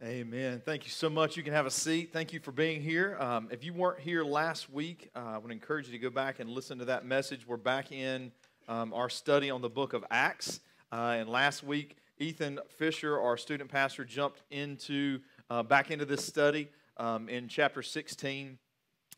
Amen. Thank you so much. You can have a seat. Thank you for being here. Um, if you weren't here last week, uh, I would encourage you to go back and listen to that message. We're back in um, our study on the book of Acts. Uh, and last week, Ethan Fisher, our student pastor, jumped into uh, back into this study um, in chapter 16.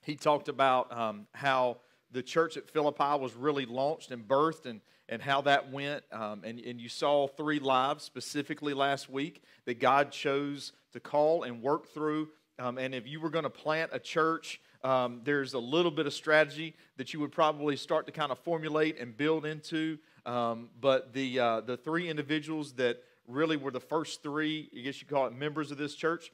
He talked about um, how the church at Philippi was really launched and birthed and, and how that went. Um, and, and you saw three lives specifically last week that God chose to call and work through. Um, and if you were going to plant a church, um, there's a little bit of strategy that you would probably start to kind of formulate and build into. Um, but the, uh, the three individuals that really were the first three, I guess you call it members of this church,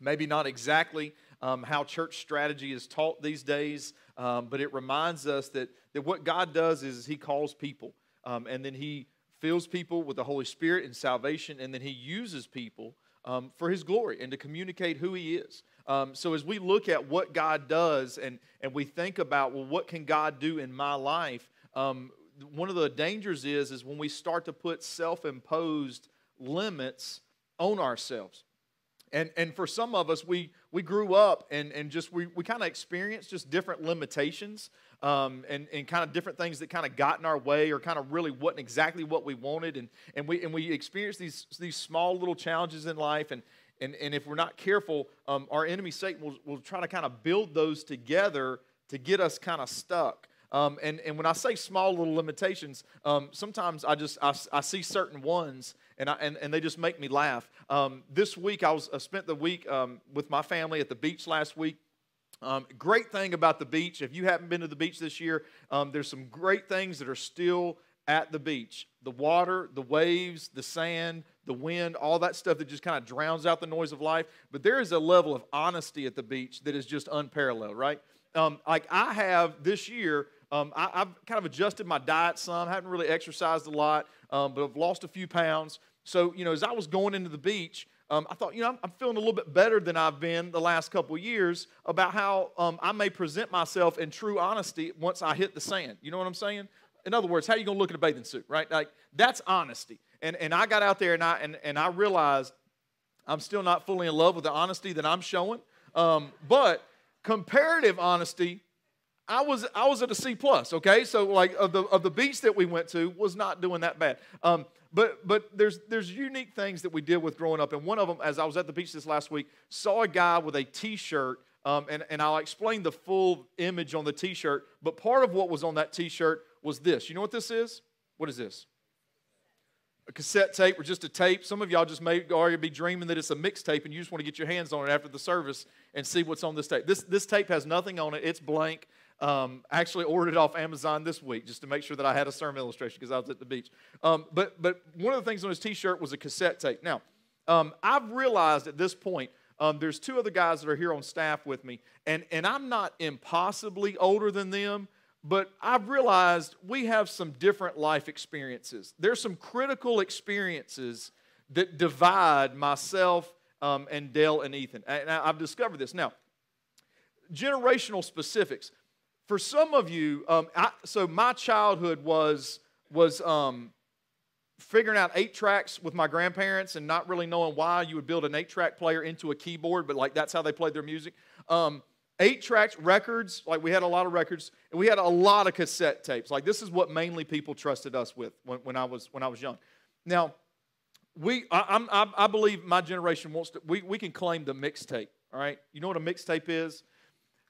maybe not exactly um, how church strategy is taught these days, um, but it reminds us that, that what God does is He calls people, um, and then He fills people with the Holy Spirit and salvation, and then He uses people um, for His glory and to communicate who He is. Um, so as we look at what God does and, and we think about, well, what can God do in my life? Um, one of the dangers is, is when we start to put self imposed limits on ourselves. And, and for some of us, we, we grew up and, and just we, we kind of experienced just different limitations um, and, and kind of different things that kind of got in our way or kind of really wasn't exactly what we wanted. And, and, we, and we experienced these, these small little challenges in life. And, and, and if we're not careful, um, our enemy Satan will, will try to kind of build those together to get us kind of stuck. Um, and, and when I say small little limitations, um, sometimes I just I, I, see certain ones and, I, and, and they just make me laugh. Um, this week I was I spent the week um, with my family at the beach last week. Um, great thing about the beach, if you haven't been to the beach this year, um, there's some great things that are still at the beach. The water, the waves, the sand, the wind, all that stuff that just kind of drowns out the noise of life. But there is a level of honesty at the beach that is just unparalleled, right? Um, like I have this year, um, I, have kind of adjusted my diet some. I haven't really exercised a lot, um, but I've lost a few pounds. So, you know, as I was going into the beach, um, I thought, you know, I'm, I'm, feeling a little bit better than I've been the last couple years about how um, I may present myself in true honesty once I hit the sand. You know what I'm saying? In other words, how are you going to look in a bathing suit, right? Like, that's honesty. And, and I got out there and I, and, and I realized I'm still not fully in love with the honesty that I'm showing. Um, but comparative honesty I was I was at a C plus. Okay, so like of the of the beach that we went to was not doing that bad. Um, but but there's there's unique things that we did with growing up, and one of them, as I was at the beach this last week, saw a guy with a T-shirt, um, and and I'll explain the full image on the T-shirt. But part of what was on that T-shirt was this. You know what this is? What is this? a cassette tape or just a tape. Some of y'all just may already be dreaming that it's a mixtape and you just want to get your hands on it after the service and see what's on this tape. This, this tape has nothing on it, it's blank. Um, actually ordered it off Amazon this week just to make sure that I had a sermon illustration because I was at the beach. Um, but, but one of the things on his t shirt was a cassette tape. Now, um, I've realized at this point, um, there's two other guys that are here on staff with me, and, and I'm not impossibly older than them, but I've realized we have some different life experiences. There's some critical experiences that divide myself um, and Dale and Ethan. And I've discovered this. Now, generational specifics for some of you, um, I, so my childhood was was um, figuring out eight tracks with my grandparents and not really knowing why you would build an eight track player into a keyboard, but like that's how they played their music. Um, eight tracks records, like we had a lot of records, and we had a lot of cassette tapes. Like this is what mainly people trusted us with when, when I was when I was young. Now, we I, I, I believe my generation wants to. We we can claim the mixtape. All right, you know what a mixtape is?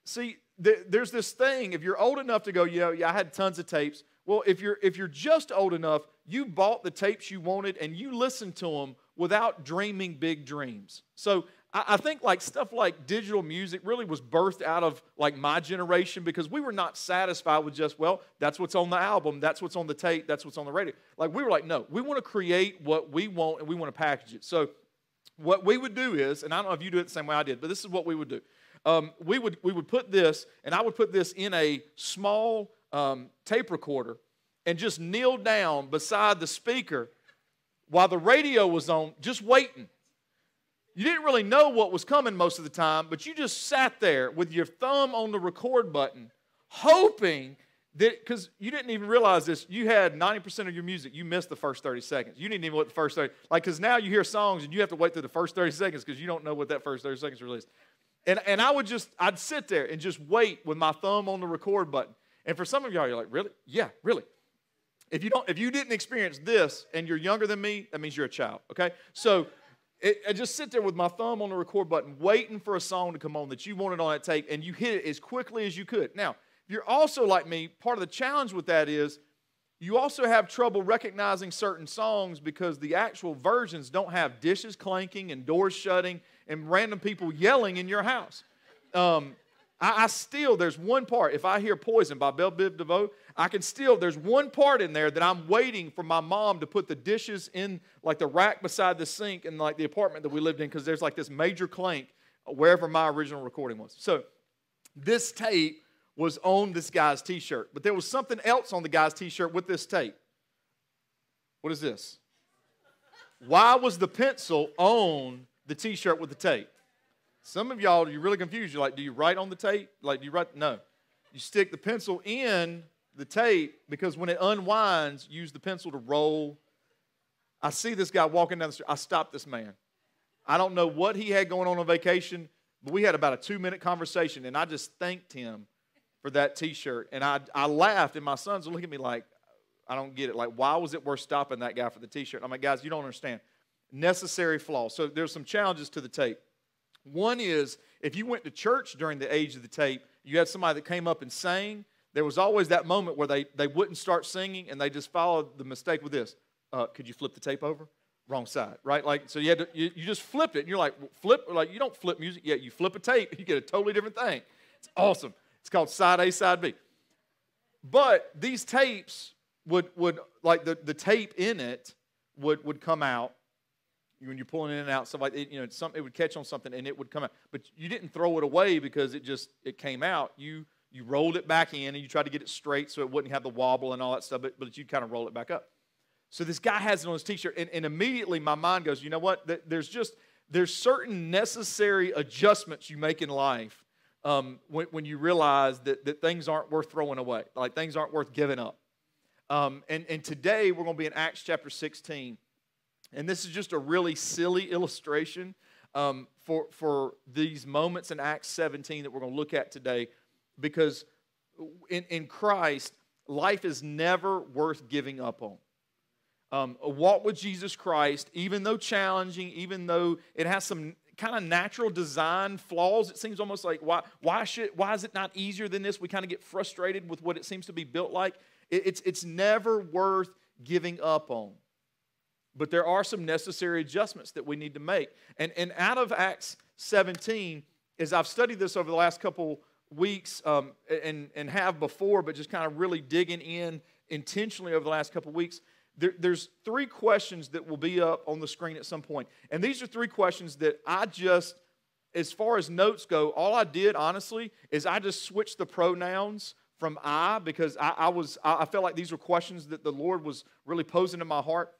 See, there's this thing, if you're old enough to go, yeah, yeah, I had tons of tapes. Well, if you're, if you're just old enough, you bought the tapes you wanted and you listened to them without dreaming big dreams. So I, I think like stuff like digital music really was birthed out of like my generation because we were not satisfied with just, well, that's what's on the album, that's what's on the tape, that's what's on the radio. Like we were like, no, we want to create what we want and we want to package it. So what we would do is, and I don't know if you do it the same way I did, but this is what we would do um, we, would, we would put this, and I would put this in a small um, tape recorder and just kneel down beside the speaker while the radio was on, just waiting. You didn't really know what was coming most of the time, but you just sat there with your thumb on the record button, hoping that, because you didn't even realize this. You had 90% of your music, you missed the first 30 seconds. You didn't even what the first 30, like, because now you hear songs and you have to wait through the first 30 seconds because you don't know what that first 30 seconds released. And, and I would just, I'd sit there and just wait with my thumb on the record button. And for some of y'all, you're like, really? Yeah, really. If you don't, if you didn't experience this and you're younger than me, that means you're a child, okay? So it, I just sit there with my thumb on the record button, waiting for a song to come on that you wanted on that tape, and you hit it as quickly as you could. Now, if you're also like me, part of the challenge with that is you also have trouble recognizing certain songs because the actual versions don't have dishes clanking and doors shutting and random people yelling in your house. Um, I, I, still, there's one part, if I hear Poison by Bell Biv DeVoe, I can still, there's one part in there that I'm waiting for my mom to put the dishes in like the rack beside the sink in like the apartment that we lived in because there's like this major clank wherever my original recording was. So this tape was on this guy's t shirt, but there was something else on the guy's t shirt with this tape. What is this? Why was the pencil on the t shirt with the tape? Some of y'all, you're really confused. You're like, do you write on the tape? Like, do you write? No. You stick the pencil in the tape because when it unwinds, use the pencil to roll. I see this guy walking down the street. I stopped this man. I don't know what he had going on on vacation, but we had about a two minute conversation, and I just thanked him for that t shirt. And I, I laughed, and my sons look at me like, I don't get it. Like, why was it worth stopping that guy for the t shirt? I'm like, guys, you don't understand. Necessary flaw. So there's some challenges to the tape. One is if you went to church during the age of the tape, you had somebody that came up and sang, there was always that moment where they, they wouldn't start singing and they just followed the mistake with this. Uh, could you flip the tape over? Wrong side, right? Like, so you had to, you, you just flipped it and you're like, flip, like, you don't flip music yet. You flip a tape, you get a totally different thing. It's awesome. It's called side A, side B. But these tapes would, would like the, the tape in it would, would come out when you're pulling in and out, stuff like it, you know, some, it would catch on something and it would come out. But you didn't throw it away because it just it came out. You you rolled it back in and you tried to get it straight so it wouldn't have the wobble and all that stuff, but, but you'd kind of roll it back up. So this guy has it on his t-shirt, and, and immediately my mind goes, you know what? There's just there's certain necessary adjustments you make in life um, when, when you realize that, that things aren't worth throwing away, like things aren't worth giving up. Um, and, and today we're going to be in Acts chapter 16. And this is just a really silly illustration um, for, for these moments in Acts 17 that we're going to look at today because in, in Christ, life is never worth giving up on. Um, a walk with Jesus Christ, even though challenging, even though it has some kind of natural design flaws, it seems almost like why, why, should, why is it not easier than this? We kind of get frustrated with what it seems to be built like. It, it's, it's never worth giving up on. But there are some necessary adjustments that we need to make. And, and out of Acts 17, as I've studied this over the last couple weeks um, and, and have before, but just kind of really digging in intentionally over the last couple weeks, there, there's three questions that will be up on the screen at some point. And these are three questions that I just, as far as notes go, all I did honestly is I just switched the pronouns from I because I, I was I felt like these were questions that the Lord was really posing in my heart.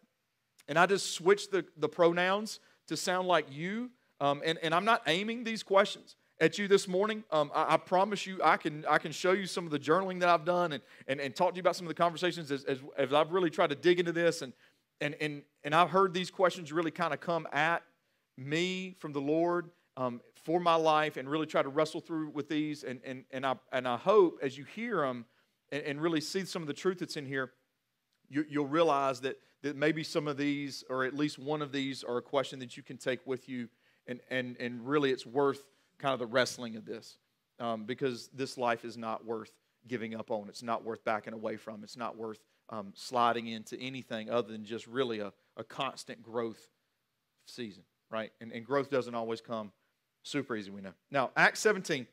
And I just switched the, the pronouns to sound like you. Um, and, and I'm not aiming these questions at you this morning. Um, I, I, promise you, I can, I can show you some of the journaling that I've done and, and, and talk to you about some of the conversations as, as, as I've really tried to dig into this. And, and, and, and I've heard these questions really kind of come at me from the Lord um, for my life and really try to wrestle through with these. And, and, and, I, and I hope as you hear them and, and really see some of the truth that's in here, you, you'll realize that that maybe some of these, or at least one of these, are a question that you can take with you, and, and, and really it's worth kind of the wrestling of this um, because this life is not worth giving up on. It's not worth backing away from. It's not worth um, sliding into anything other than just really a, a constant growth season, right? And, and growth doesn't always come super easy, we know. Now, Acts 17,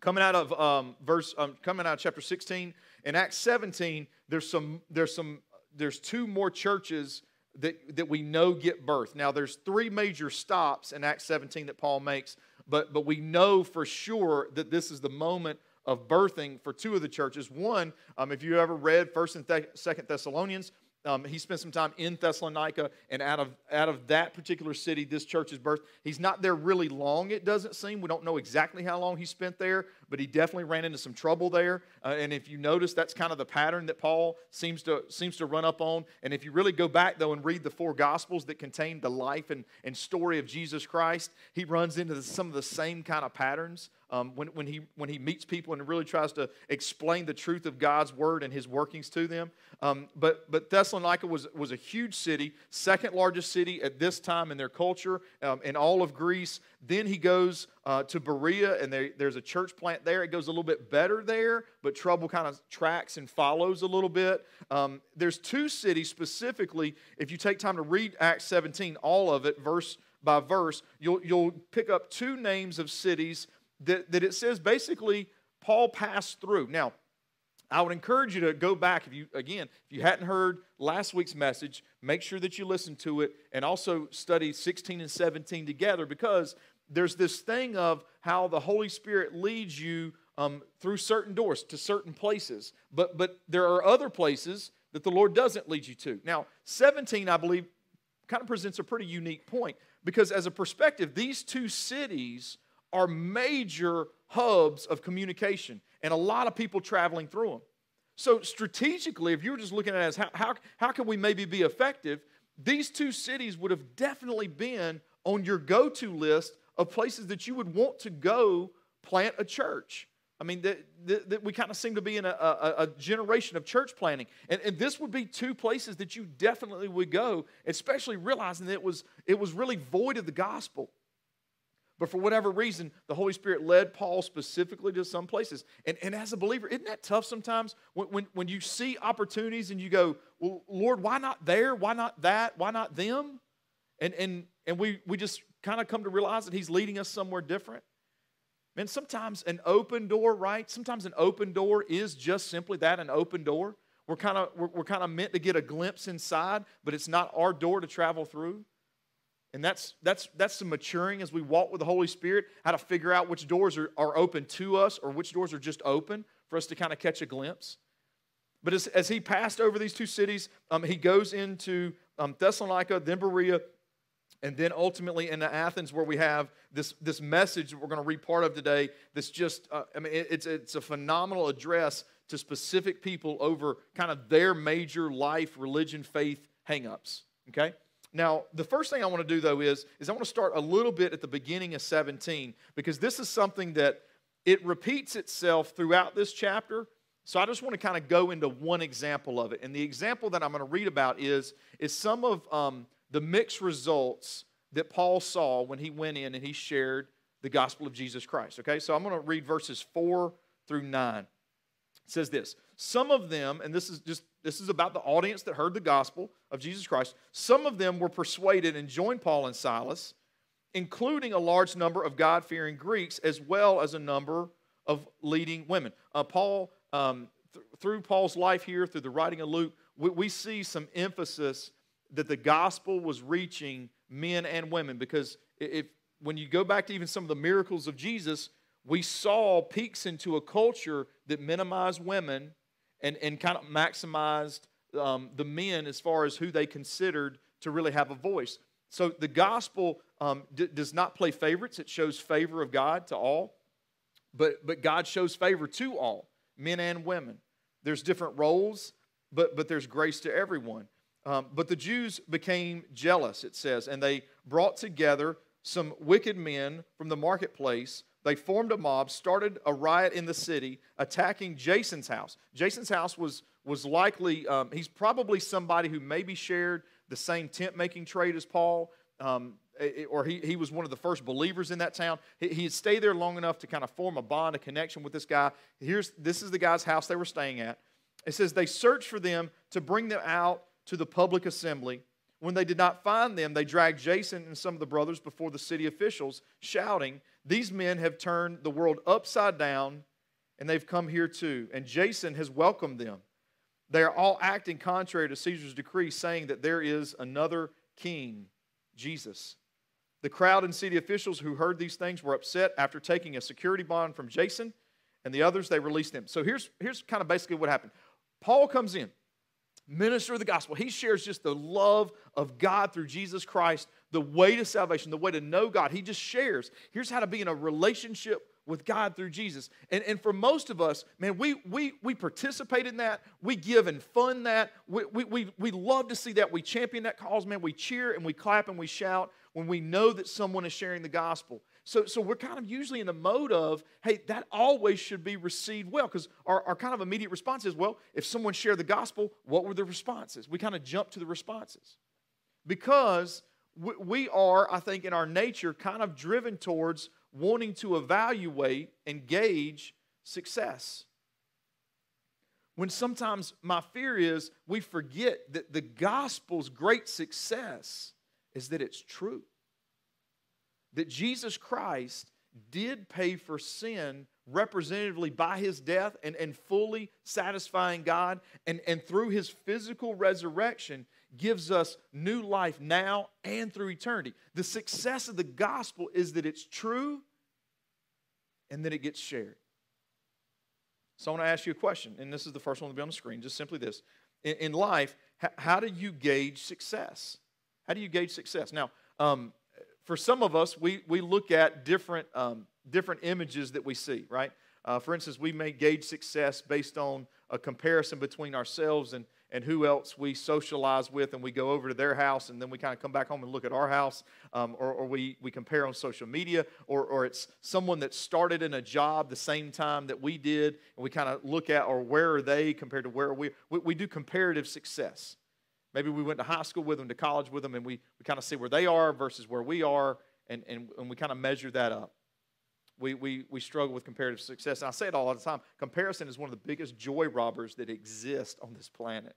coming out of um, verse, um, coming out of chapter 16, in Acts 17, there's some, there's some there's two more churches that, that we know get birth. Now, there's three major stops in Acts 17 that Paul makes, but, but we know for sure that this is the moment of birthing for two of the churches. One, um, if you ever read 1st and Th- 2nd Thessalonians, um, he spent some time in Thessalonica, and out of, out of that particular city, this church is birthed. He's not there really long, it doesn't seem. We don't know exactly how long he spent there, but he definitely ran into some trouble there. Uh, and if you notice, that's kind of the pattern that Paul seems to, seems to run up on. And if you really go back, though, and read the four Gospels that contain the life and, and story of Jesus Christ, he runs into the, some of the same kind of patterns um, when, when, he, when he meets people and really tries to explain the truth of God's word and his workings to them. Um, but, but Thessalonica was, was a huge city, second largest city at this time in their culture um, in all of Greece. Then he goes uh, to Berea, and there, there's a church plant there. It goes a little bit better there, but trouble kind of tracks and follows a little bit. Um, there's two cities specifically. If you take time to read Acts 17, all of it, verse by verse, you'll, you'll pick up two names of cities that, that it says basically Paul passed through. Now, I would encourage you to go back if you again, if you hadn't heard last week's message, make sure that you listen to it and also study 16 and 17 together because there's this thing of how the Holy Spirit leads you um, through certain doors to certain places, but but there are other places that the Lord doesn't lead you to. Now, 17, I believe, kind of presents a pretty unique point because as a perspective, these two cities are major hubs of communication and a lot of people traveling through them. So, strategically, if you were just looking at it as how, how, how can we maybe be effective, these two cities would have definitely been on your go to list of places that you would want to go plant a church. I mean, that, that, we kind of seem to be in a, a, a generation of church planting. And, and, this would be two places that you definitely would go, especially realizing that it was, it was really void of the gospel. But for whatever reason, the Holy Spirit led Paul specifically to some places. And, and as a believer, isn't that tough sometimes when, when, when you see opportunities and you go, well, Lord, why not there? Why not that? Why not them? And, and, and we, we just kind of come to realize that He's leading us somewhere different. Man, sometimes an open door, right? Sometimes an open door is just simply that an open door. We're kind of we're, we're kind of meant to get a glimpse inside, but it's not our door to travel through. And that's, that's, that's some maturing as we walk with the Holy Spirit, how to figure out which doors are, are open to us or which doors are just open for us to kind of catch a glimpse. But as, as he passed over these two cities, um, he goes into um, Thessalonica, then Berea, and then ultimately into Athens, where we have this, this message that we're going to read part of today. That's just, uh, I mean, it, it's, it's a phenomenal address to specific people over kind of their major life, religion, faith hangups. Okay? Now, the first thing I want to do though is, is I want to start a little bit at the beginning of 17 because this is something that it repeats itself throughout this chapter. So I just want to kind of go into one example of it. And the example that I'm going to read about is, is some of um, the mixed results that Paul saw when he went in and he shared the gospel of Jesus Christ. Okay, so I'm going to read verses 4 through 9. It says this Some of them, and this is just this is about the audience that heard the gospel of Jesus Christ. Some of them were persuaded and joined Paul and Silas, including a large number of God fearing Greeks, as well as a number of leading women. Uh, Paul, um, th- through Paul's life here, through the writing of Luke, we, we see some emphasis that the gospel was reaching men and women because if when you go back to even some of the miracles of Jesus, we saw peeks into a culture that minimized women and, and kind of maximized um, the men as far as who they considered to really have a voice. So the gospel um, d- does not play favorites, it shows favor of God to all. But, but God shows favor to all, men and women. There's different roles, but, but there's grace to everyone. Um, but the Jews became jealous, it says, and they brought together some wicked men from the marketplace they formed a mob, started a riot in the city, attacking Jason's house. Jason's house was, was likely, um, he's probably somebody who maybe shared the same tent making trade as Paul, um, or he, he was one of the first believers in that town. He, he had stayed there long enough to kind of form a bond, a connection with this guy. Here's, this is the guy's house they were staying at. It says they searched for them to bring them out to the public assembly. When they did not find them, they dragged Jason and some of the brothers before the city officials, shouting, these men have turned the world upside down and they've come here too. And Jason has welcomed them. They are all acting contrary to Caesar's decree, saying that there is another king, Jesus. The crowd and city officials who heard these things were upset after taking a security bond from Jason and the others, they released them. So here's, here's kind of basically what happened Paul comes in, minister of the gospel. He shares just the love of God through Jesus Christ the way to salvation, the way to know God. He just shares. Here's how to be in a relationship with God through Jesus. And, and for most of us, man, we, we, we participate in that. We give and fund that. We, we, we, we love to see that. We champion that cause, man. We cheer and we clap and we shout when we know that someone is sharing the gospel. So, so we're kind of usually in the mode of, hey, that always should be received well, because our, our kind of immediate response is, well, if someone shared the gospel, what were the responses? We kind of jump to the responses. Because we, we are, I think, in our nature, kind of driven towards wanting to evaluate and gauge success. When sometimes my fear is we forget that the gospel's great success is that it's true that Jesus Christ did pay for sin representatively by his death and, and fully satisfying God, and, and through his physical resurrection gives us new life now and through eternity. The success of the gospel is that it's true and that it gets shared. So I want to ask you a question, and this is the first one to be on the screen, just simply this. In, in life, how do you gauge success? How do you gauge success? Now, um, for some of us, we, we look at different, um, different images that we see, right? Uh, for instance, we may gauge success based on a comparison between ourselves and, and who else we socialize with, and we go over to their house, and then we kind of come back home and look at our house, um, or, or we, we compare on social media, or, or it's someone that started in a job the same time that we did, and we kind of look at, or where are they compared to where we, we, we do comparative success. Maybe we went to high school with them, to college with them, and we, we kind of see where they are versus where we are, and, and, and we kind of measure that up. We, we, we struggle with comparative success. And I say it all the time comparison is one of the biggest joy robbers that exist on this planet.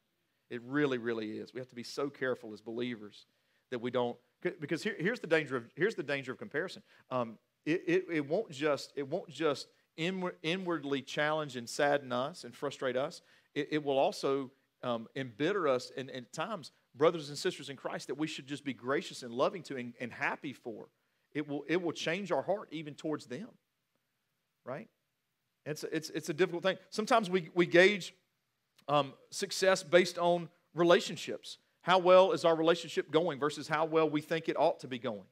It really, really is. We have to be so careful as believers that we don't, because here, here's, the danger of, here's the danger of comparison. Um, it, it, it won't just, it won't just inward, inwardly challenge and sadden us and frustrate us. It, it will also um, embitter us, and, and, at times, brothers and sisters in Christ, that we should just be gracious and loving to and, and happy for. It will, it will change our heart even towards them, right? It's, it's, it's a difficult thing. Sometimes we, we gauge um, success based on relationships. How well is our relationship going versus how well we think it ought to be going?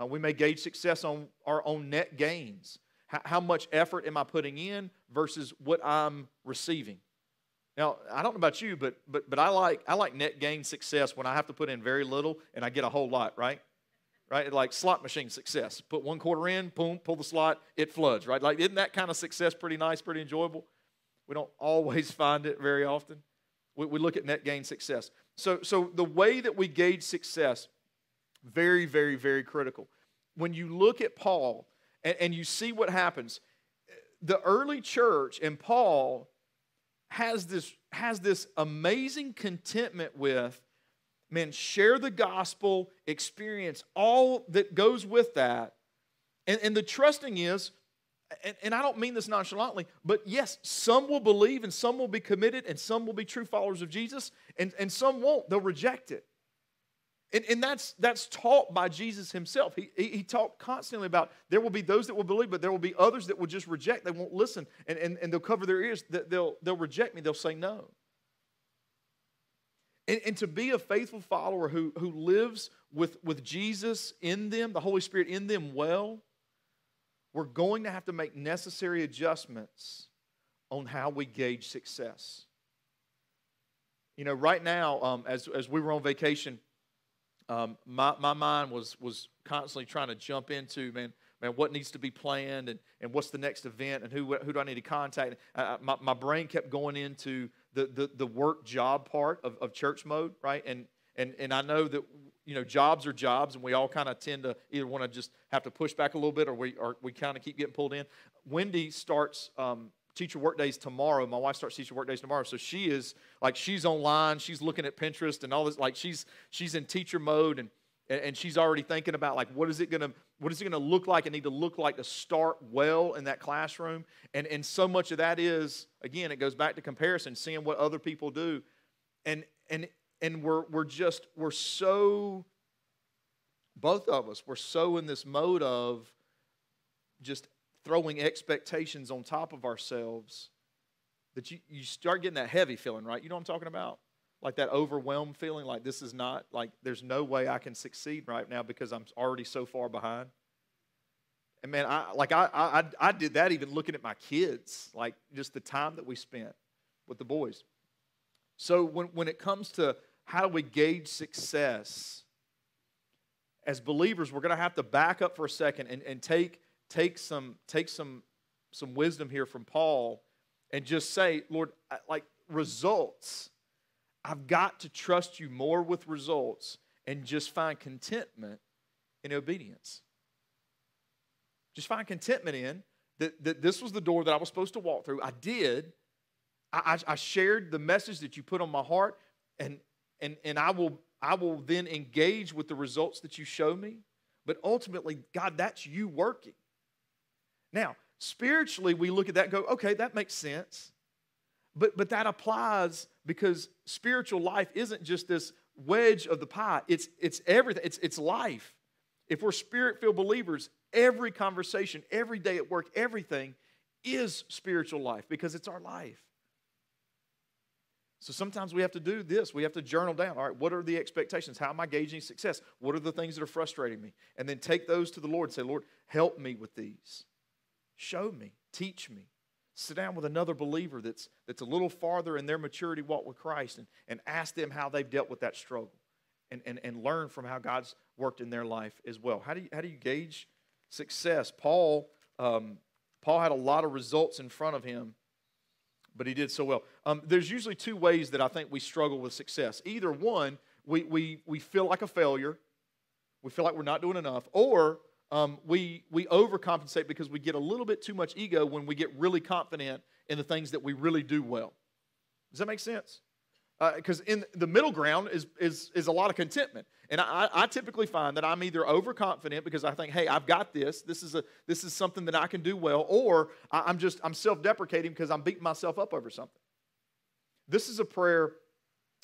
Uh, we may gauge success on our own net gains. How, how much effort am I putting in versus what I'm receiving? Now, I don't know about you, but but but I like I like net gain success when I have to put in very little and I get a whole lot, right? Right? Like slot machine success. Put one quarter in, boom, pull the slot, it floods, right? Like isn't that kind of success pretty nice, pretty enjoyable? We don't always find it very often. We, we look at net gain success. So so the way that we gauge success, very, very, very critical. When you look at Paul and, and you see what happens, the early church and Paul has this, has this amazing contentment with, man, share the gospel, experience all that goes with that. And, and the trusting is, and, and I don't mean this nonchalantly, but yes, some will believe and some will be committed and some will be true followers of Jesus and, and some won't. They'll reject it. And, and that's, that's taught by Jesus himself. He, he, he talked constantly about there will be those that will believe, but there will be others that will just reject. They won't listen, and, and, and they'll cover their ears. They'll, they'll reject me. They'll say no. And, and to be a faithful follower who, who lives with, with Jesus in them, the Holy Spirit in them well, we're going to have to make necessary adjustments on how we gauge success. You know, right now, um, as, as we were on vacation, um, my, my mind was, was constantly trying to jump into, man, man, what needs to be planned and, and what's the next event and who, who do I need to contact? Uh, my, my brain kept going into the, the, the work job part of, of church mode, right? And, and, and I know that, you know, jobs are jobs and we all kind of tend to either want to just have to push back a little bit or we, or we kind of keep getting pulled in. Wendy starts um, teacher work days tomorrow. My wife starts teacher work days tomorrow. So she is like she's online, she's looking at Pinterest and all this, like she's she's in teacher mode and and she's already thinking about like what is it gonna what is it gonna look like and need to look like to start well in that classroom. And and so much of that is, again, it goes back to comparison, seeing what other people do. And and and we're we're just we're so both of us, we're so in this mode of just throwing expectations on top of ourselves that you, you start getting that heavy feeling, right? You know what I'm talking about? Like that overwhelmed feeling, like this is not, like there's no way I can succeed right now because I'm already so far behind. And man, I, like I, I, I did that even looking at my kids, like just the time that we spent with the boys. So when, when it comes to how do we gauge success, as believers, we're to have to back up for a second and, and take, take, some, take some, some wisdom here from Paul and just say, Lord, like results, I've got to trust you more with results and just find contentment in obedience. Just find contentment in that, that this was the door that I was supposed to walk through. I did. I, I, I shared the message that you put on my heart, and, and, and I, will, I will then engage with the results that you show me. But ultimately, God, that's you working. Now, spiritually, we look at that go, okay, that makes sense. But, but that applies because spiritual life isn't just this wedge of the pie, it's, it's everything, it's, it's life. If we're spirit filled believers, every conversation, every day at work, everything is spiritual life because it's our life. So sometimes we have to do this. We have to journal down. All right, what are the expectations? How am I gauging success? What are the things that are frustrating me? And then take those to the Lord and say, Lord, help me with these. Show me, teach me. Sit down with another believer that's, that's a little farther in their maturity walk with Christ and, and ask them how they've dealt with that struggle and, and, and learn from how God's worked in their life as well. How do you, how do you gauge success? Paul, um, Paul had a lot of results in front of him, but he did so well. Um, there's usually two ways that I think we struggle with success. Either one, we, we, we feel like a failure, we feel like we're not doing enough, or um, we, we overcompensate because we get a little bit too much ego when we get really confident in the things that we really do well. Does that make sense? Because uh, in the middle ground is, is, is a lot of contentment. And I, I typically find that I'm either overconfident because I think, hey, I've got this. This is, a, this is something that I can do well. Or I'm just, I'm self-deprecating because I'm beating myself up over something. This is a prayer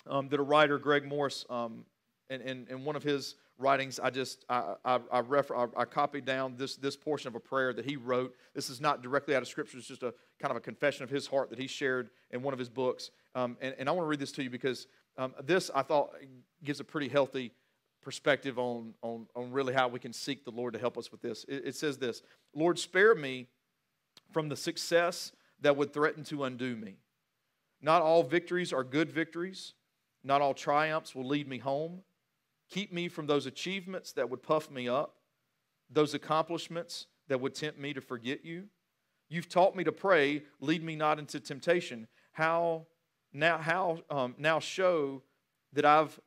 um, that a writer, Greg Morse, um, in, in, in one of his writings, I just I, I, I, refer, I, I, copied down this, this portion of a prayer that he wrote. This is not directly out of Scripture. It's just a kind of a confession of his heart that he shared in one of his books. Um, and, and I want to read this to you because um, this I thought gives a pretty healthy perspective on, on, on really how we can seek the Lord to help us with this. It, it says this Lord, spare me from the success that would threaten to undo me. Not all victories are good victories. Not all triumphs will lead me home. Keep me from those achievements that would puff me up, those accomplishments that would tempt me to forget you. You've taught me to pray, lead me not into temptation. How now, how um, now show that I've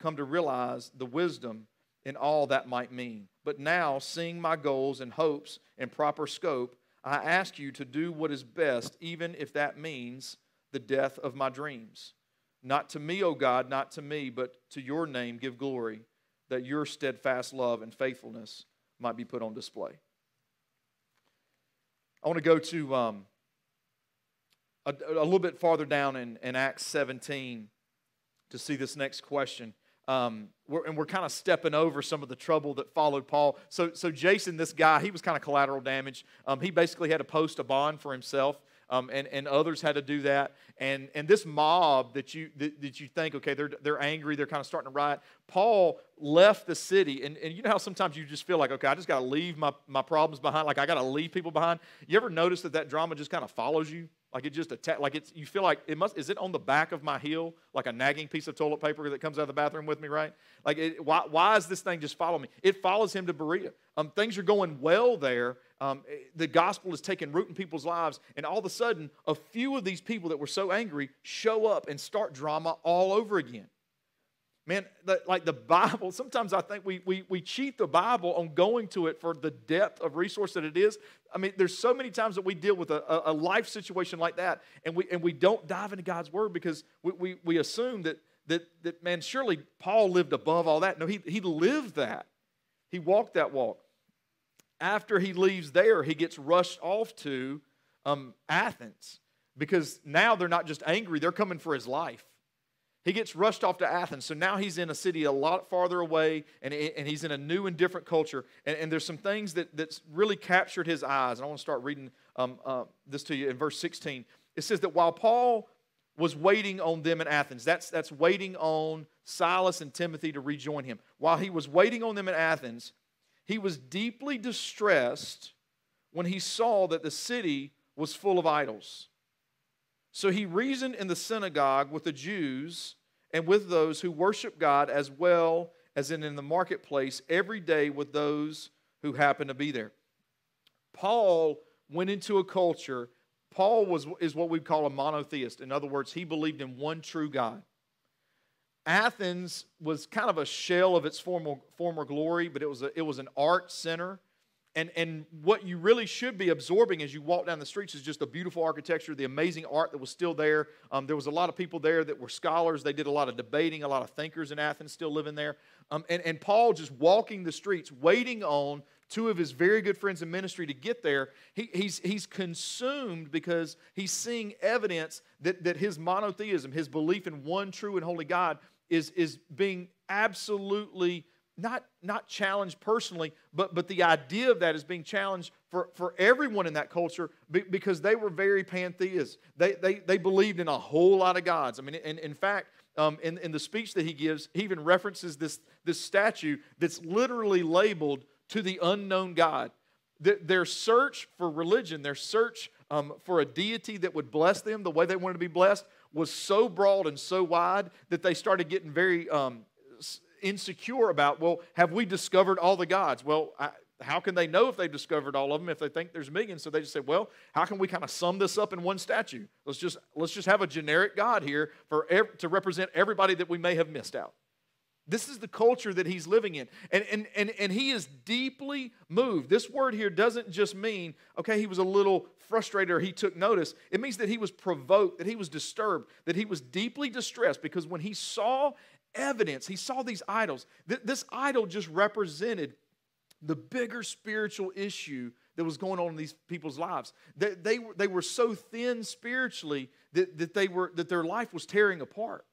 come to realize the wisdom in all that might mean. But now, seeing my goals and hopes in proper scope, I ask you to do what is best, even if that means the death of my dreams. Not to me, O God, not to me, but to your name give glory, that your steadfast love and faithfulness might be put on display. I want to go to um, a, a, little bit farther down in, in, Acts 17 to see this next question. Um, we're, and we're kind of stepping over some of the trouble that followed Paul. So, so Jason, this guy, he was kind of collateral damage. Um, he basically had to post a bond for himself um, and, and others had to do that. And, and this mob that you, that, that you think, okay, they're, they're angry, they're kind of starting to riot. Paul left the city, and, and you know how sometimes you just feel like, okay, I just got to leave my, my problems behind, like I got to leave people behind. You ever notice that that drama just kind of follows you? Like it just attack, like it's you feel like it must is it on the back of my heel like a nagging piece of toilet paper that comes out of the bathroom with me, right? Like it, why why is this thing just following me? It follows him to Berea. Um, things are going well there, um, eh, the gospel is taking root in people's lives, and all of a sudden, a few of these people that were so angry show up and start drama all over again. Man, the, like the Bible, sometimes I think we, we, we cheat the Bible on going to it for the depth of resource that it is. I mean, there's so many times that we deal with a, a life situation like that, and we, and we don't dive into God's Word because we, we, we assume that, that, that, man, surely Paul lived above all that. No, he, he lived that, he walked that walk after he leaves there, he gets rushed off to um, Athens because now they're not just angry, they're coming for his life. He gets rushed off to Athens. So now he's in a city a lot farther away and, and he's in a new and different culture. And, and there's some things that, that's really captured his eyes. And I want to start reading um, uh, this to you in verse 16. It says that while Paul was waiting on them in Athens, that's, that's waiting on Silas and Timothy to rejoin him. While he was waiting on them in Athens, he was deeply distressed when he saw that the city was full of idols. So he reasoned in the synagogue with the Jews and with those who worship God as well as in, in the marketplace every day with those who happen to be there. Paul went into a culture. Paul was, is what we call a monotheist. In other words, he believed in one true God. Athens was kind of a shell of its former, former glory, but it was, a, it was an art center. And, and what you really should be absorbing as you walk down the streets is just the beautiful architecture, the amazing art that was still there. Um, there was a lot of people there that were scholars. They did a lot of debating, a lot of thinkers in Athens still living there. Um, and, and Paul just walking the streets, waiting on two of his very good friends in ministry to get there. He, he's, he's consumed because he's seeing evidence that, that his monotheism, his belief in one true and holy God, is, is being absolutely not, not challenged personally, but, but the idea of that is being challenged for, for everyone in that culture because they were very pantheists. They, they, they believed in a whole lot of gods. I mean, in, in fact, um, in, in the speech that he gives, he even references this, this statue that's literally labeled to the unknown God. The, their search for religion, their search um, for a deity that would bless them the way they wanted to be blessed, was so broad and so wide that they started getting very um, insecure about, well, have we discovered all the gods? Well, I, how can they know if they've discovered all of them if they think there's millions? So they just said, well, how can we kind of sum this up in one statue? Let's just let's just have a generic God here for to represent everybody that we may have missed out. This is the culture that he's living in. And, and, and, and he is deeply moved. This word here doesn't just mean, okay, he was a little frustrated or he took notice. It means that he was provoked, that he was disturbed, that he was deeply distressed because when he saw evidence. He saw these idols. This idol just represented the bigger spiritual issue that was going on in these people's lives. They, they, they were so thin spiritually that, that, they were, that their life was tearing apart.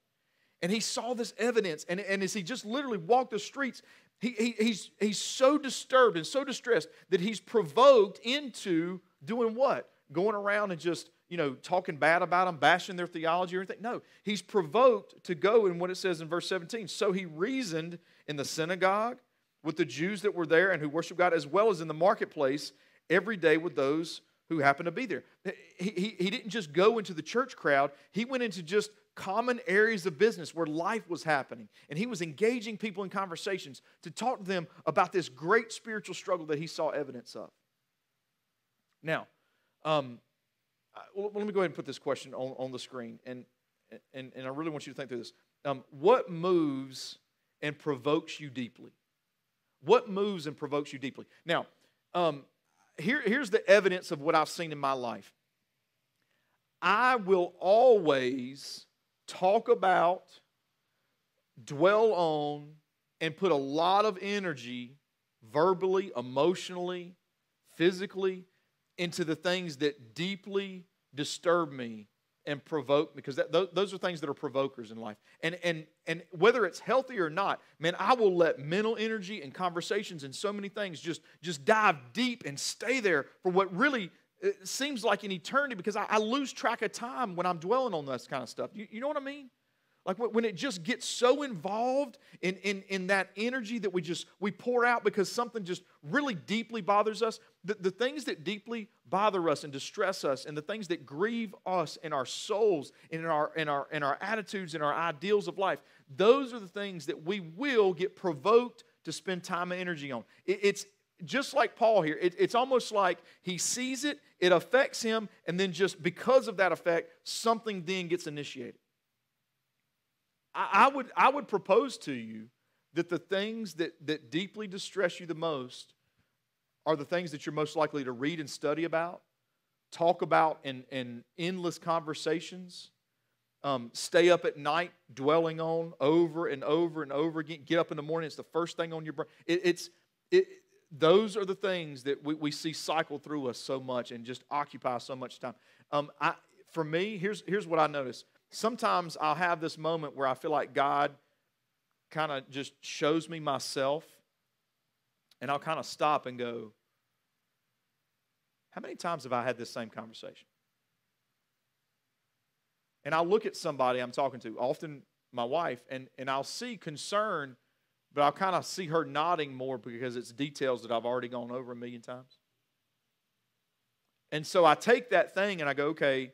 And he saw this evidence. And, and as he just literally walked the streets, he, he, he's, he's so disturbed and so distressed that he's provoked into doing what? Going around and just you know, talking bad about them, bashing their theology or anything. No, he's provoked to go in what it says in verse 17. So he reasoned in the synagogue with the Jews that were there and who worship God, as well as in the marketplace every day with those who happened to be there. He, he, he didn't just go into the church crowd, he went into just common areas of business where life was happening. And he was engaging people in conversations to talk to them about this great spiritual struggle that he saw evidence of. Now, um, let me go ahead and put this question on, on the screen, and, and, and I really want you to think through this. Um, what moves and provokes you deeply? What moves and provokes you deeply? Now, um, here, here's the evidence of what I've seen in my life. I will always talk about, dwell on, and put a lot of energy verbally, emotionally, physically into the things that deeply disturb me and provoke me because that, those are things that are provokers in life. And, and, and whether it's healthy or not man i will let mental energy and conversations and so many things just just dive deep and stay there for what really seems like an eternity because I, I lose track of time when i'm dwelling on this kind of stuff you, you know what i mean like when it just gets so involved in, in, in that energy that we just we pour out because something just really deeply bothers us. The, the things that deeply bother us and distress us and the things that grieve us in our souls and in our in our in our attitudes and our ideals of life, those are the things that we will get provoked to spend time and energy on. It, it's just like Paul here, it, it's almost like he sees it, it affects him, and then just because of that effect, something then gets initiated. I, would, I would propose to you that the things that, that deeply distress you the most are the things that you're most likely to read and study about, talk about in, in endless conversations, um, stay up at night dwelling on over and over and over again, get up in the morning, it's the first thing on your brain. It, it's, it, those are the things that we, we see cycle through us so much and just occupy so much time. Um, I, for me, here's, here's what I notice sometimes I'll have this moment where I feel like God kind of just shows me myself, and I'll kind of stop and go, How many times have I had this same conversation? And I'll look at somebody I'm talking to, often my wife, and, and I'll see concern, but I'll kind of see her nodding more because it's details that I've already gone over a million times. And so I take that thing and I go, okay,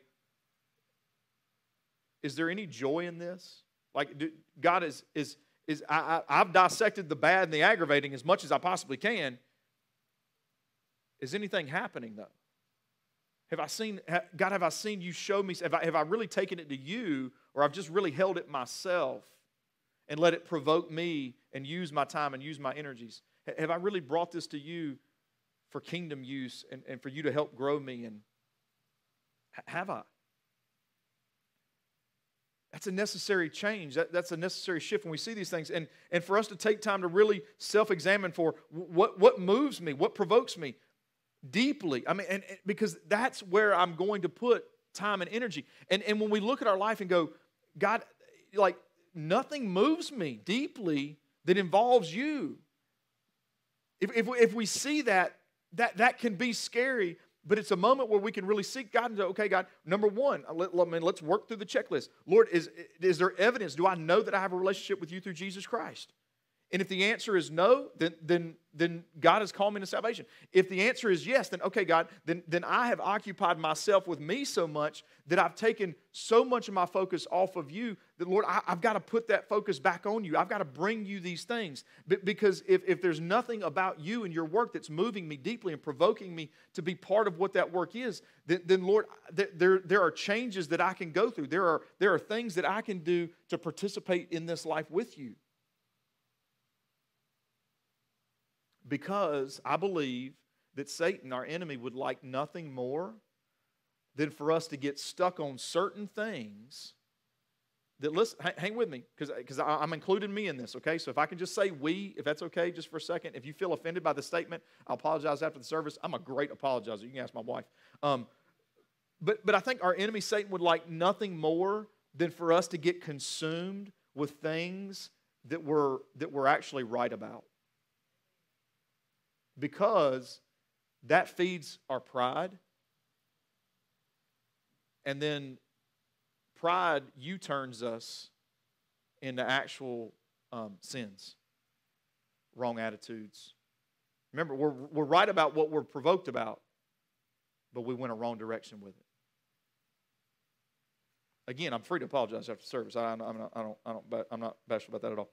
is there any joy in this? Like, do, God is, is, is I, I, I've dissected the bad and the aggravating as much as I possibly can. Is anything happening though? Have I seen, God, have I seen you show me, have I, have I really taken it to you, or I've just really held it myself and let it provoke me and use my time and use my energies? Have I really brought this to you for kingdom use and, and for you to help grow me? And have I? That's a necessary change. That, that's a necessary shift when we see these things. And, and for us to take time to really self examine for what, what moves me, what provokes me, deeply. I mean, and, and, because that's where I'm going to put time and energy. And, and when we look at our life and go, God, like nothing moves me deeply that involves you. If, if, we, if we see that, that, that can be scary, but it's a moment where we can really seek God and say, okay, God, number one, uh, let, let, man, let's work through the checklist. Lord, is, is there evidence? Do I know that I have a relationship with you through Jesus Christ? And if the answer is no, then, then, then God has called me to salvation. If the answer is yes, then okay, God, then, then I have occupied myself with me so much that I've taken so much of my focus off of you that, Lord, I, have got to put that focus back on you. I've got to bring you these things. Because if, if there's nothing about you and your work that's moving me deeply and provoking me to be part of what that work is, then, then Lord, there, there are changes that I can go through. There are, there are things that I can do to participate in this life with you. Because I believe that Satan, our enemy, would like nothing more than for us to get stuck on certain things that listen hang with me because i'm including me in this okay? So if i can just say we if that's okay just for a second if you feel offended by the statement i'll apologize after the service. I'm a great apologizer. You can ask my wife. Um, but but i think our enemy satan would like nothing more than for us to get consumed with things that we're that we're actually right about because that feeds our pride. And then pride U turns us into actual um, sins, wrong attitudes. Remember, we're, we're right about what we're provoked about, but we went a wrong direction with it. Again, I'm free to apologize after service. I, am not, I don't, I don't, I'm not bashful about that at all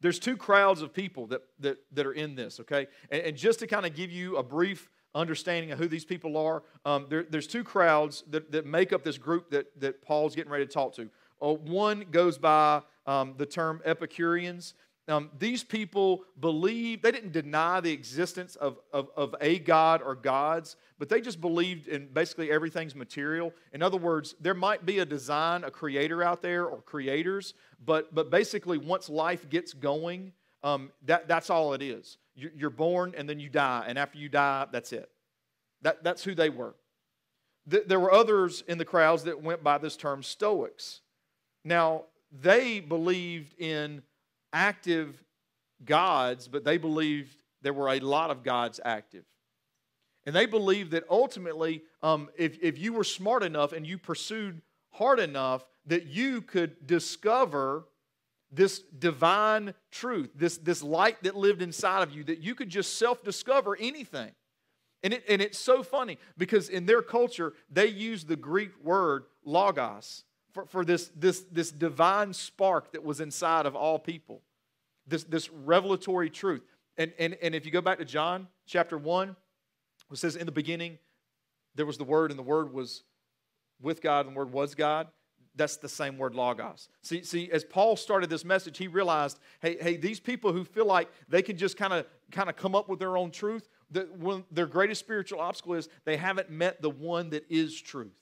there's two crowds of people that, that, that are in this, okay? And, and just to kind of give you a brief understanding of who these people are, um, there, there's two crowds that, that make up this group that, that Paul's getting ready to talk to. Uh, one goes by um, the term Epicureans. Um, these people believe, they didn't deny the existence of, of, of, a God or gods, but they just believed in basically everything's material. In other words, there might be a design, a creator out there or creators, but, but basically, once life gets going, um, that, that's all it is. You're born and then you die, and after you die, that's it. That, that's who they were. There were others in the crowds that went by this term Stoics. Now, they believed in active gods, but they believed there were a lot of gods active. And they believed that ultimately, um, if, if you were smart enough and you pursued hard enough, that you could discover this divine truth, this, this light that lived inside of you, that you could just self discover anything. And, it, and it's so funny because in their culture, they use the Greek word logos for, for this, this, this divine spark that was inside of all people, this, this revelatory truth. And, and, and if you go back to John chapter 1, it says, In the beginning, there was the Word, and the Word was with God, and the Word was God. That's the same word, logos. See, see, as Paul started this message, he realized, hey, hey, these people who feel like they can just kind of kind of come up with their own truth, that their greatest spiritual obstacle is they haven't met the one that is truth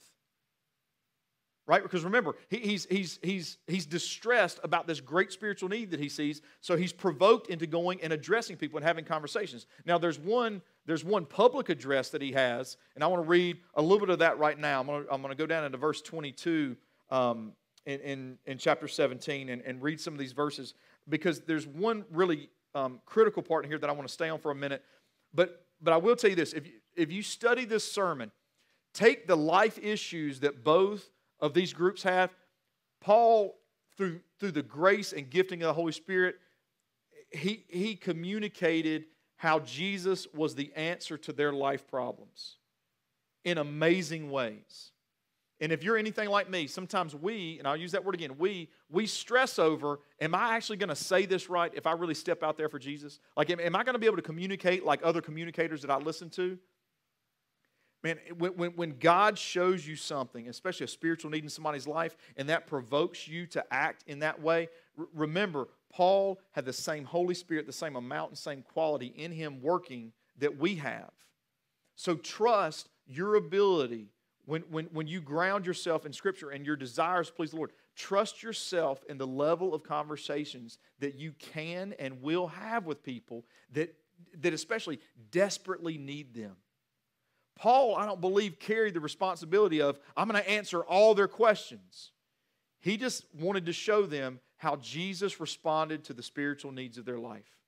right? Because remember, he, he's, he's, he's, he's distressed about this great spiritual need that he sees, so he's provoked into going and addressing people and having conversations. Now, there's one, there's one public address that he has, and I want to read a little bit of that right now. I'm going to, I'm going to go down into verse 22 um, in, in, in, chapter 17 and, and read some of these verses because there's one really um, critical part in here that I want to stay on for a minute. But, but I will tell you this if you, if you study this sermon, take the life issues that both of these groups have, Paul, through, through the grace and gifting of the Holy Spirit, he, he communicated how Jesus was the answer to their life problems. in amazing ways. And if you're anything like me, sometimes we, and I'll use that word again, we, we stress over, am I actually going to say this right if I really step out there for Jesus? Like, am, am I going to be able to communicate like other communicators that I listen to? Man, when, when, God shows you something, especially a spiritual need in somebody's life, and that provokes you to act in that way, remember, Paul had the same Holy Spirit, the same amount and same quality in him working that we have. So trust your ability when, when, when you ground yourself in Scripture and your desires please the Lord, trust yourself in the level of conversations that you can and will have with people that, that especially desperately need them. Paul, I don't believe, carried the responsibility of, I'm going to answer all their questions. He just wanted to show them how Jesus responded to the spiritual needs of their life.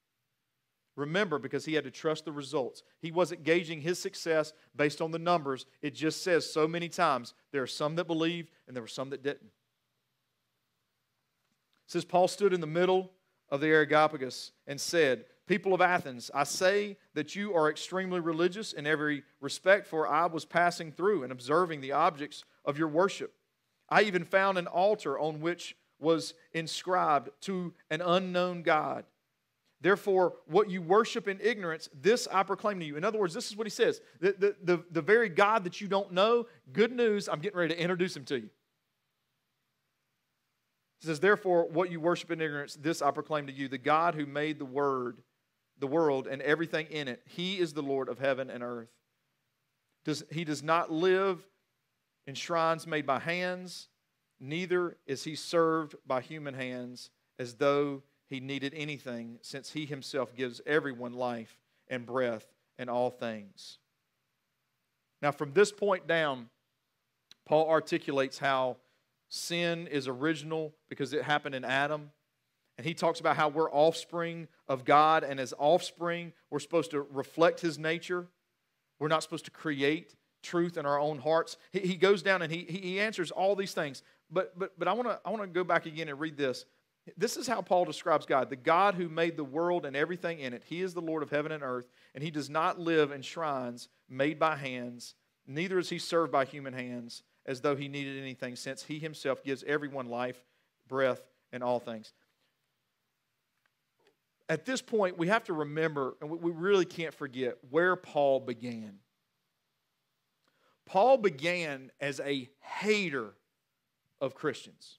Remember, because he had to trust the results. He wasn't gauging his success based on the numbers. It just says so many times there are some that believed and there were some that didn't. It says Paul stood in the middle of the Areopagus and said, People of Athens, I say that you are extremely religious in every respect, for I was passing through and observing the objects of your worship. I even found an altar on which was inscribed to an unknown God. Therefore, what you worship in ignorance, this I proclaim to you. In other words, this is what he says the, the, the, the very God that you don't know, good news, I'm getting ready to introduce him to you. He says, Therefore, what you worship in ignorance, this I proclaim to you the God who made the word, the world, and everything in it. He is the Lord of heaven and earth. Does, he does not live in shrines made by hands, neither is he served by human hands as though he needed anything, since he himself gives everyone life and breath and all things. Now, from this point down, Paul articulates how sin is original because it happened in Adam. And he talks about how we're offspring of God, and as offspring, we're supposed to reflect his nature. We're not supposed to create truth in our own hearts. He, he goes down and he, he answers all these things. But, but, but I want to I wanna go back again and read this. This is how Paul describes God the God who made the world and everything in it. He is the Lord of heaven and earth, and he does not live in shrines made by hands, neither is he served by human hands as though he needed anything, since he himself gives everyone life, breath, and all things. At this point, we have to remember, and we really can't forget, where Paul began. Paul began as a hater of Christians.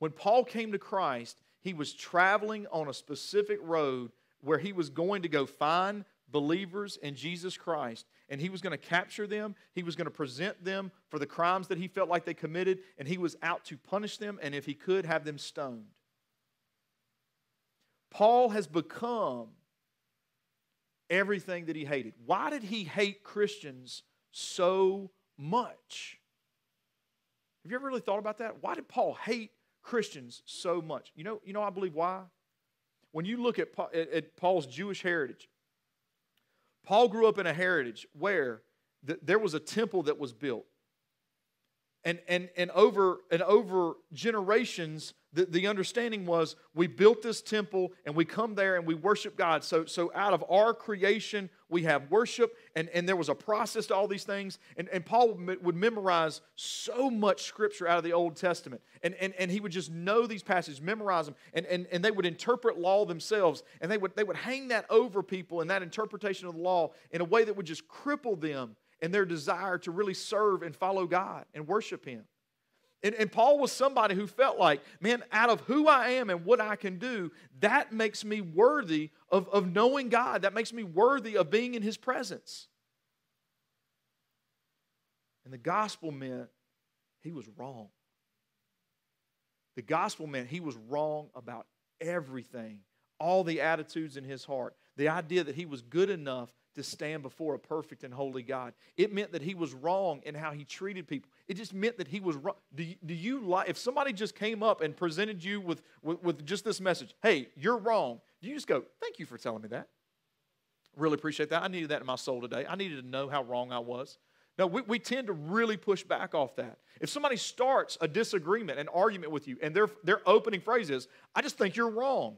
When Paul came to Christ, he was traveling on a specific road where he was going to go find believers in Jesus Christ and he was going to capture them. He was going to present them for the crimes that he felt like they committed and he was out to punish them and if he could, have them stoned. Paul has become everything that he hated. Why did he hate Christians so much? Have you ever really thought about that? Why did Paul hate Christians so much. You know, you know I believe why? When you look at, at Paul's Jewish heritage, Paul grew up in a heritage where there was a temple that was built. And, and, and, over, and over generations, the, the understanding was we built this temple and we come there and we worship God. So, so out of our creation, we have worship, and, and there was a process to all these things. And, and Paul would memorize so much scripture out of the Old Testament. And, and, and he would just know these passages, memorize them, and, and, and they would interpret law themselves. And they would, they would hang that over people and that interpretation of the law in a way that would just cripple them and their desire to really serve and follow God and worship Him. And, and, Paul was somebody who felt like, man, out of who I am and what I can do, that makes me worthy of, of knowing God. That makes me worthy of being in His presence. And the gospel meant he was wrong. The gospel meant he was wrong about everything, all the attitudes in his heart, the idea that he was good enough to stand before a perfect and holy God. It meant that he was wrong in how he treated people. It just meant that he was wrong. Do you, do you like, if somebody just came up and presented you with, with, with just this message, hey, you're wrong, do you just go, thank you for telling me that? Really appreciate that. I needed that in my soul today. I needed to know how wrong I was. No, we, we tend to really push back off that. If somebody starts a disagreement, an argument with you, and their, their opening phrase is, I just think you're wrong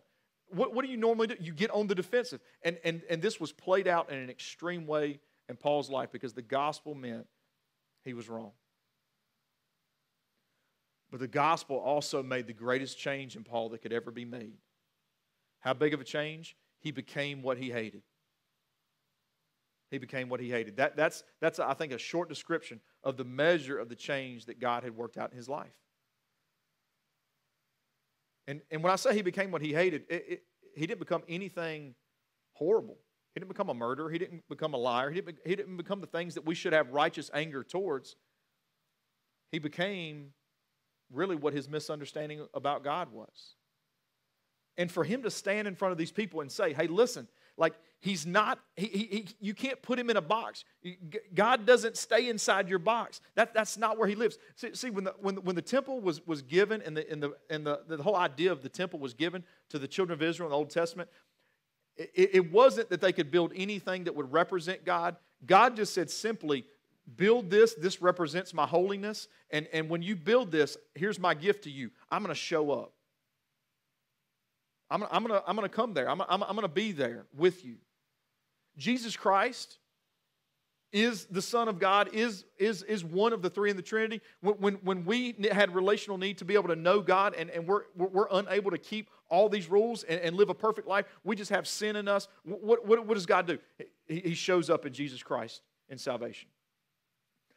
what, what do you normally do? You get on the defensive. And, and, and this was played out in an extreme way in Paul's life because the gospel meant he was wrong. But the gospel also made the greatest change in Paul that could ever be made. How big of a change? He became what he hated. He became what he hated. That, that's, that's, I think, a short description of the measure of the change that God had worked out in his life. And, and when I say he became what he hated, it, it, he didn't become anything horrible. He didn't become a murderer. He didn't become a liar. He didn't, he didn't become the things that we should have righteous anger towards. He became really what his misunderstanding about God was. And for him to stand in front of these people and say, hey, listen, like he's not, he, he, you can't put him in a box. God doesn't stay inside your box. That, that's not where he lives. See, see when, the, when, the, when the temple was, was given and, the, and, the, and the, the whole idea of the temple was given to the children of Israel in the Old Testament, it, it wasn't that they could build anything that would represent God. God just said simply, build this. This represents my holiness. And, and when you build this, here's my gift to you. I'm going to show up. I'm, I'm going to I'm gonna come there. I'm, I'm, I'm going to be there with you. Jesus Christ is the Son of God, is, is, is one of the three in the Trinity. When, when, when we had relational need to be able to know God and, and we're, we're unable to keep all these rules and, and live a perfect life, we just have sin in us. What, what, what does God do? He, he shows up in Jesus Christ in salvation.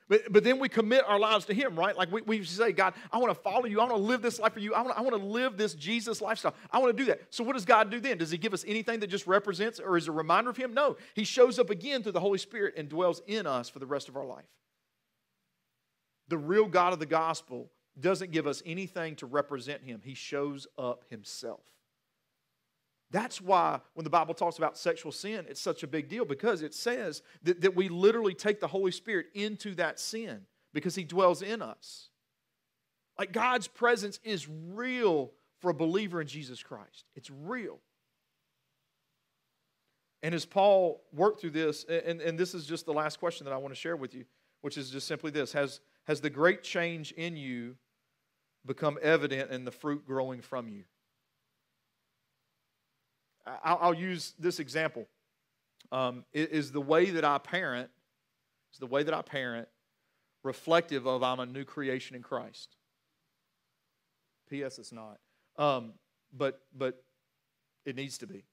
But, but then we commit our lives to Him, right? Like we, we say, God, I want to follow you. I want to live this life for you. I want, I want to live this Jesus lifestyle. I want to do that. So, what does God do then? Does He give us anything that just represents or is a reminder of Him? No. He shows up again through the Holy Spirit and dwells in us for the rest of our life. The real God of the gospel doesn't give us anything to represent Him, He shows up Himself. That's why when the Bible talks about sexual sin, it's such a big deal because it says that, that we literally take the Holy Spirit into that sin because He dwells in us. Like God's presence is real for a believer in Jesus Christ, it's real. And as Paul worked through this, and, and this is just the last question that I want to share with you, which is just simply this Has, has the great change in you become evident in the fruit growing from you? I'll, I'll use this example. Um, is the way that I parent, is the way that I parent reflective of I'm a new creation in Christ? P.S. It's not. Um, but but it needs to be.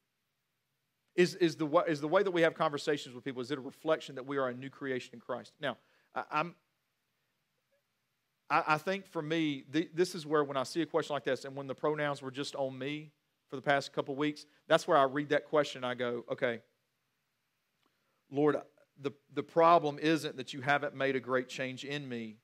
Is, is, the, is the way that we have conversations with people, is it a reflection that we are a new creation in Christ? Now, I, I'm, I, I think for me, the, this is where when I see a question like this, and when the pronouns were just on me, for the past couple weeks, that's where I read that question. I go, okay, Lord, the, the problem isn't that you haven't made a great change in me.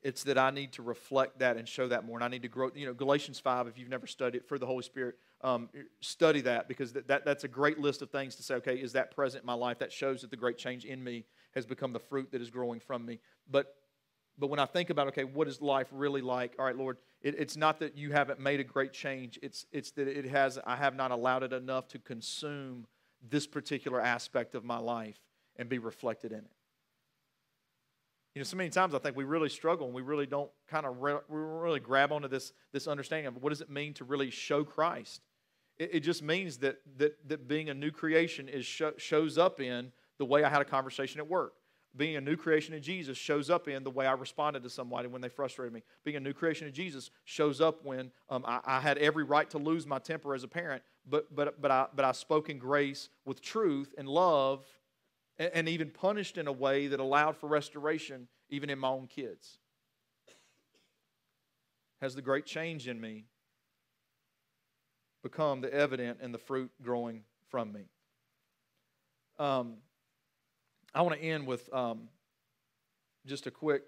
It's that I need to reflect that and show that more. And I need to grow. You know, Galatians 5, if you've never studied it for the Holy Spirit, um, study that because that, that, that's a great list of things to say, okay, is that present in my life? That shows that the great change in me has become the fruit that is growing from me. But but when I think about, okay, what is life really like? All right, Lord, it, it's not that you haven't made a great change. It's, it's that it has, I have not allowed it enough to consume this particular aspect of my life and be reflected in it. You know, so many times I think we really struggle and we really don't kind of re- we really grab onto this, this understanding of what does it mean to really show Christ. It, it just means that, that, that being a new creation is sh- shows up in the way I had a conversation at work being a new creation in Jesus shows up in the way I responded to somebody when they frustrated me. Being a new creation in Jesus shows up when um, I, I, had every right to lose my temper as a parent, but, but, but, I, but I spoke in grace with truth and love and, and even punished in a way that allowed for restoration even in my own kids. Has the great change in me become the evident and the fruit growing from me? Um, I want to end with um, just a quick,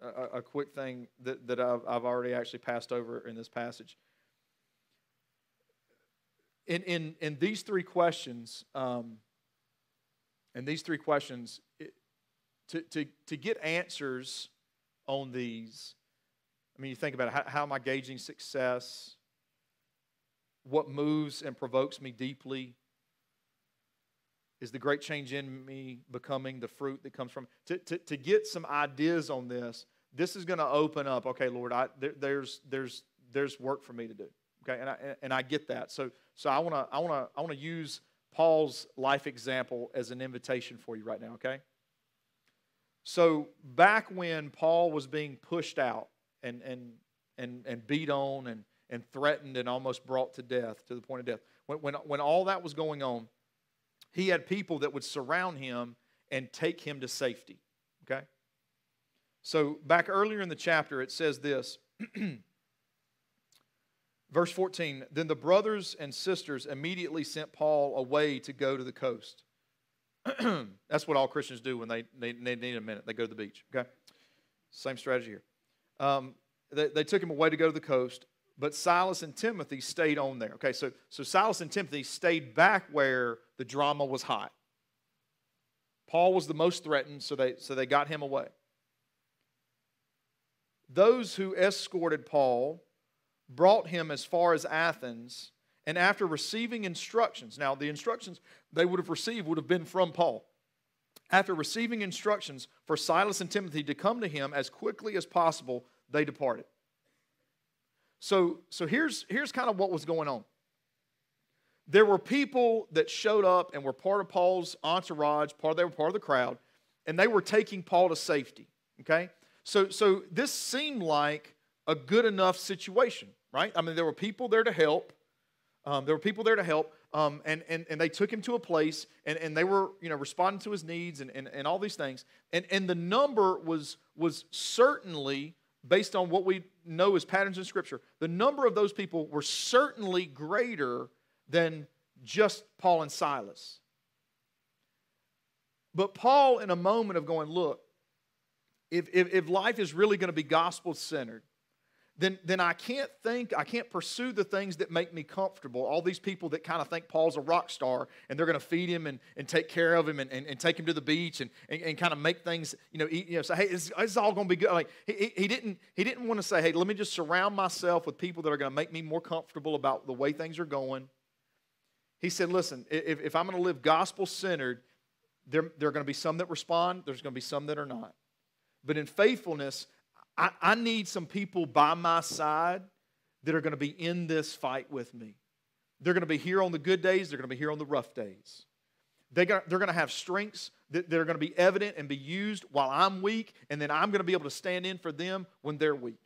a, a, quick thing that, that I've, I've already actually passed over in this passage. In, in, in these three questions, um, and these three questions, it, to, to, to get answers on these, I mean, you think about it, how, how am I gauging success? What moves and provokes me deeply? Is the great change in me becoming the fruit that comes from to, to, to get some ideas on this this is going to open up okay lord I, there, there's there's there's work for me to do okay and i and i get that so so i want to i want to i want to use Paul's life example as an invitation for you right now, okay? So, back when Paul was being pushed out and, and, and, and beat on and, and threatened and almost brought to death, to the point of death, when, when, when all that was going on, he had people that would surround him and take him to safety, okay? So, back earlier in the chapter, it says this. Verse 14 Then the brothers and sisters immediately sent Paul away to go to the coast. That's what all Christians do when they, they, they, need a minute. They go to the beach, okay? Same strategy here. Um, they, they took him away to go to the coast, but Silas and Timothy stayed on there. Okay, so, so Silas and Timothy stayed back where the drama was hot. Paul was the most threatened, so they, so they got him away. Those who escorted Paul brought him as far as Athens, and after receiving instructions, now the instructions they would have received would have been from Paul. After receiving instructions for Silas and Timothy to come to him as quickly as possible, they departed. So, so here's, here's kind of what was going on. There were people that showed up and were part of Paul's entourage, part of, they were part of the crowd, and they were taking Paul to safety. Okay? So, so this seemed like a good enough situation right? I mean, there were people there to help. Um, there were people there to help. Um, and, and, and they took him to a place and, and they were you know responding to his needs and, and, and all these things and, and the number was was certainly based on what we know as patterns in scripture the number of those people were certainly greater than just paul and silas. But paul in a moment of going look if, if, if life is really going to be gospel centered then, then I can't think, I can't pursue the things that make me comfortable. All these people that kind of think Paul's a rock star and they're going to feed him and, and take care of him and, and, and take him to the beach and, and, and, kind of make things, you know, eat, you know, say, hey, it's, it's all going to be good. Like, he, he, didn't, he didn't want to say, hey, let me just surround myself with people that are going to make me more comfortable about the way things are going. He said, listen, if, if I'm going to live gospel centered, there, there are going to be some that respond, there's going to be some that are not. But in faithfulness, I, I need some people by my side that are going to be in this fight with me. They're going to be here on the good days, they're going to be here on the rough days. They got, they're going to have strengths that, that are going to be evident and be used while I'm weak, and then I'm going to be able to stand in for them when they're weak.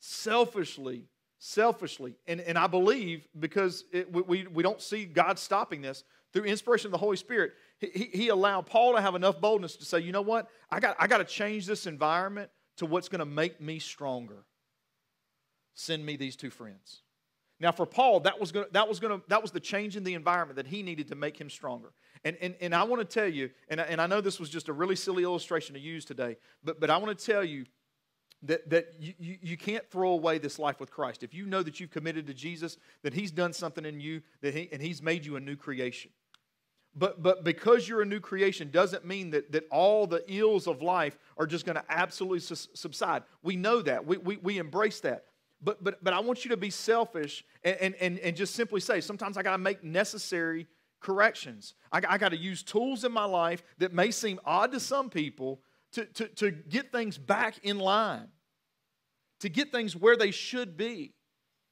Selfishly, selfishly, and, and I believe because it, we, we don't see God stopping this through inspiration of the Holy Spirit, he, he allowed Paul to have enough boldness to say, you know what, I got, I got to change this environment to what's going to make me stronger. Send me these two friends. Now, for Paul, that was, gonna, that, was gonna, that was the change in the environment that he needed to make him stronger. And, and, and I want to tell you, and I, and I know this was just a really silly illustration to use today, but, but I want to tell you that, that you, you, you can't throw away this life with Christ. If you know that you've committed to Jesus, that He's done something in you, that he, and He's made you a new creation. But, but because you're a new creation doesn't mean that, that all the ills of life are just going to absolutely subside. We know that. We, we, we embrace that. But, but, but I want you to be selfish and, and, and just simply say, sometimes I got to make necessary corrections. I, I got to use tools in my life that may seem odd to some people to, to, to get things back in line, to get things where they should be.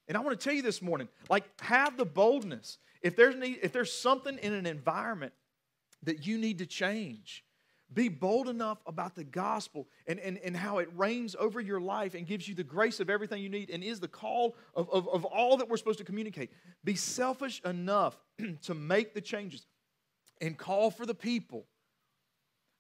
And I want to tell you this morning like, have the boldness if there's, need, if there's something in an environment that you need to change, be bold enough about the gospel and, and, and how it reigns over your life and gives you the grace of everything you need and is the call of, of, of all that we're supposed to communicate. Be selfish enough to make the changes and call for the people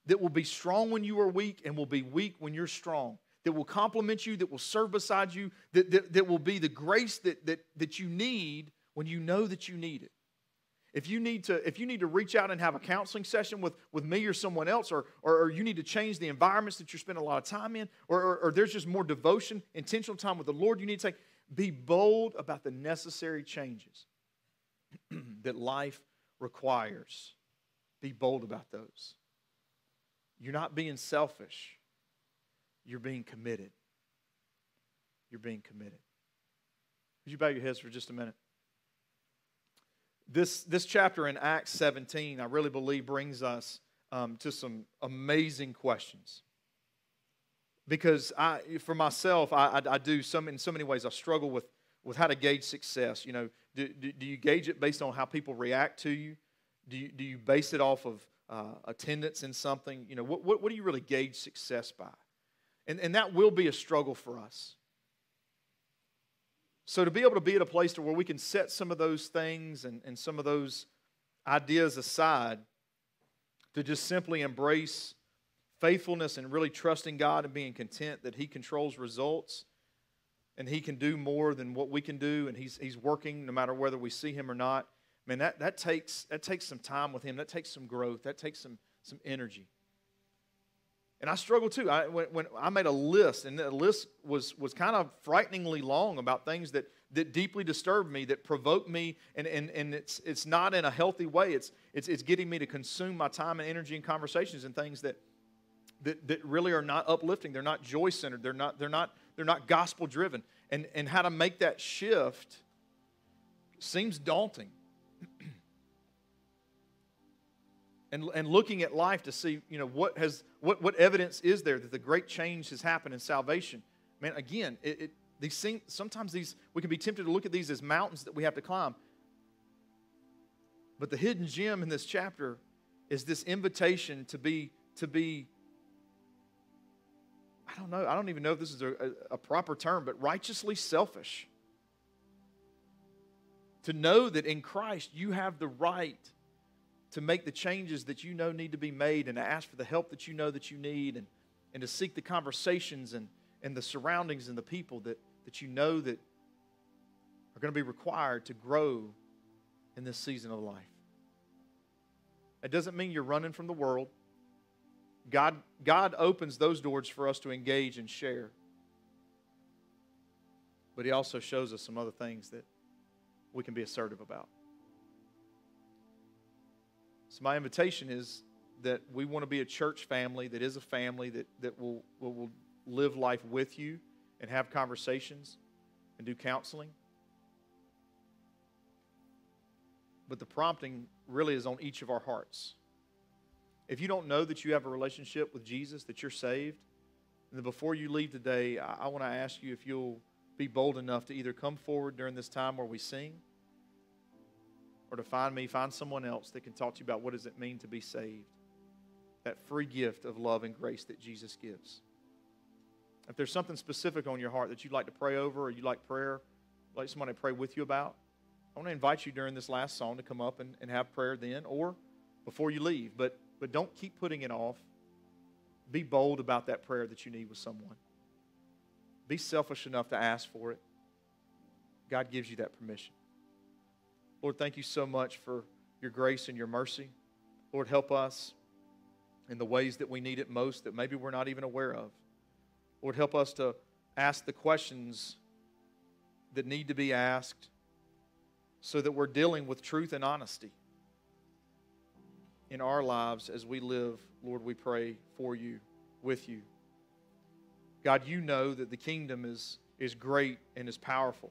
that will be strong when you are weak and will be weak when you're strong, that will complement you, that will serve beside you, that, that, that will be the grace that, that, that you need when you know that you need it. If you need to, if you need to reach out and have a counseling session with, with me or someone else, or, or, or you need to change the environments that you're spending a lot of time in, or, or, or there's just more devotion, intentional time with the Lord, you need to say, be bold about the necessary changes that life requires. Be bold about those. You're not being selfish, you're being committed. You're being committed. Would you bow your heads for just a minute? This, this chapter in Acts 17, I really believe, brings us um, to some amazing questions. Because I, for myself, I, I, I do some, in so many ways, I struggle with, with how to gauge success. You know, Do, do, do, you gauge it based on how people react to you? Do you, do you base it off of uh, attendance in something? You know, what, what, what do you really gauge success by? And, and that will be a struggle for us. So to be able to be at a place to where we can set some of those things and, and some of those ideas aside to just simply embrace faithfulness and really trusting God and being content that He controls results and He can do more than what we can do and He's, he's working no matter whether we see Him or not. Man, that, that, takes, that takes some time with Him. That takes some growth. That takes some, some energy. And I struggled too. I, when, when I made a list, and the list was, was kind of frighteningly long about things that, that deeply disturbed me, that provoked me, and, and, and it's, it's not in a healthy way. It's, it's, it's getting me to consume my time and energy and conversations and things that, that, that really are not uplifting. They're not joy centered. They're not, they're not, they're not gospel driven. And, and how to make that shift seems daunting. and, and looking at life to see, you know, what has what, what evidence is there that the great change has happened in salvation? Man, again, it, it, these things, sometimes these we can be tempted to look at these as mountains that we have to climb. But the hidden gem in this chapter is this invitation to be to be I don't know, I don't even know if this is a, a proper term, but righteously selfish. To know that in Christ you have the right to make the changes that you know need to be made and to ask for the help that you know that you need and, and to seek the conversations and, and the surroundings and the people that, that you know that are going to be required to grow in this season of life. It doesn't mean you're running from the world. God, God opens those doors for us to engage and share. But He also shows us some other things that we can be assertive about. So, my invitation is that we want to be a church family that is a family that, that will, will, will live life with you and have conversations and do counseling. But the prompting really is on each of our hearts. If you don't know that you have a relationship with Jesus, that you're saved, then before you leave today, I, I want to ask you if you'll be bold enough to either come forward during this time where we sing or to find me, find someone else that can talk to you about what does it mean to be saved. That free gift of love and grace that Jesus gives. If there's something specific on your heart that you'd like to pray over or you'd like prayer, like someone to pray with you about, I want to invite you during this last song to come up and, and have prayer then or before you leave. But, but don't keep putting it off. Be bold about that prayer that you need with someone. Be selfish enough to ask for it. God gives you that permission. Lord, thank you so much for your grace and your mercy. Lord, help us in the ways that we need it most that maybe we're not even aware of. Lord, help us to ask the questions that need to be asked so that we're dealing with truth and honesty in our lives as we live, Lord, we pray for you, with you. God, you know that the kingdom is, is great and is powerful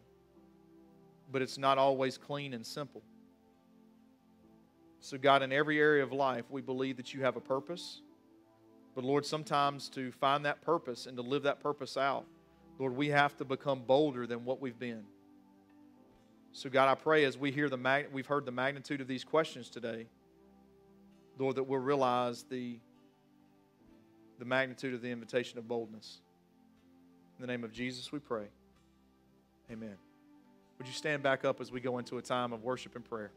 but it's not always clean and simple. So, God, in every area of life, we believe that you have a purpose. But, Lord, sometimes to find that purpose and to live that purpose out, Lord, we have to become bolder than what we've been. So, God, I pray as we hear the mag- we've heard the magnitude of these questions today, Lord, that we'll realize the, the magnitude of the invitation of boldness. In the name of Jesus, we pray. Amen. Would you stand back up as we go into a time of worship and prayer?